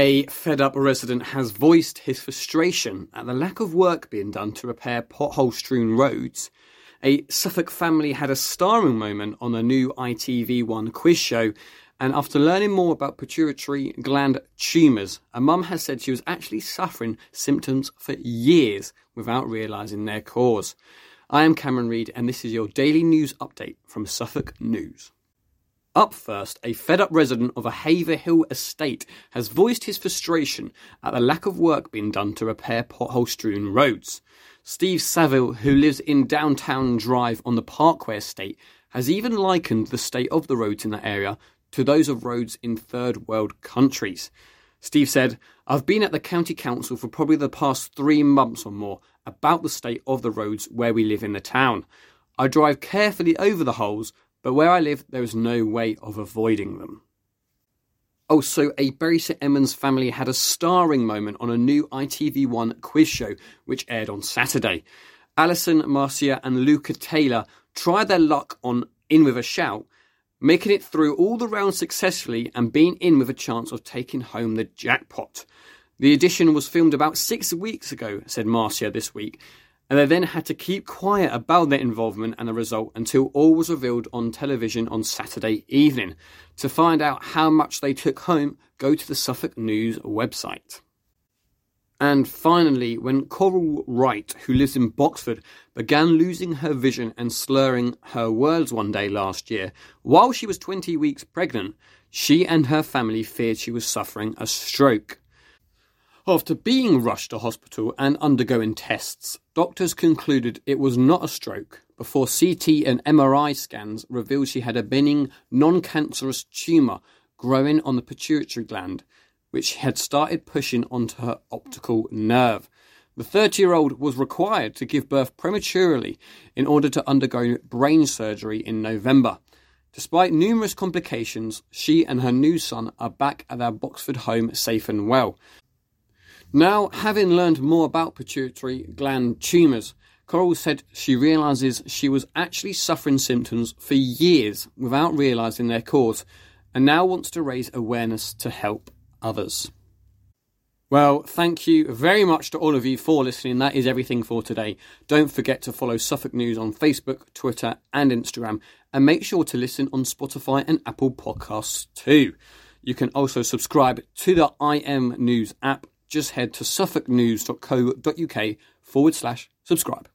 A fed up resident has voiced his frustration at the lack of work being done to repair pothole strewn roads. A Suffolk family had a starring moment on a new ITV1 quiz show, and after learning more about pituitary gland tumours, a mum has said she was actually suffering symptoms for years without realising their cause. I am Cameron Reid, and this is your daily news update from Suffolk News. Up first, a fed up resident of a Haverhill estate has voiced his frustration at the lack of work being done to repair pothole strewn roads. Steve Saville, who lives in downtown Drive on the Parkway estate, has even likened the state of the roads in that area to those of roads in third world countries. Steve said, I've been at the county council for probably the past three months or more about the state of the roads where we live in the town. I drive carefully over the holes but where I live, there is no way of avoiding them. Oh, also, a Bury St Edmunds family had a starring moment on a new ITV1 quiz show which aired on Saturday. Alison, Marcia, and Luca Taylor tried their luck on In With a Shout, making it through all the rounds successfully and being in with a chance of taking home the jackpot. The edition was filmed about six weeks ago, said Marcia this week, and they then had to keep quiet about their involvement and the result until all was revealed on television on Saturday evening. To find out how much they took home, go to the Suffolk News website. And finally, when Coral Wright, who lives in Boxford, began losing her vision and slurring her words one day last year, while she was 20 weeks pregnant, she and her family feared she was suffering a stroke. After being rushed to hospital and undergoing tests, doctors concluded it was not a stroke before CT and MRI scans revealed she had a benign, non cancerous tumour growing on the pituitary gland, which had started pushing onto her optical nerve. The 30 year old was required to give birth prematurely in order to undergo brain surgery in November. Despite numerous complications, she and her new son are back at their Boxford home safe and well. Now, having learned more about pituitary gland tumours, Coral said she realises she was actually suffering symptoms for years without realising their cause, and now wants to raise awareness to help others. Well, thank you very much to all of you for listening. That is everything for today. Don't forget to follow Suffolk News on Facebook, Twitter, and Instagram, and make sure to listen on Spotify and Apple Podcasts too. You can also subscribe to the IM News app just head to suffolknews.co.uk forward slash subscribe.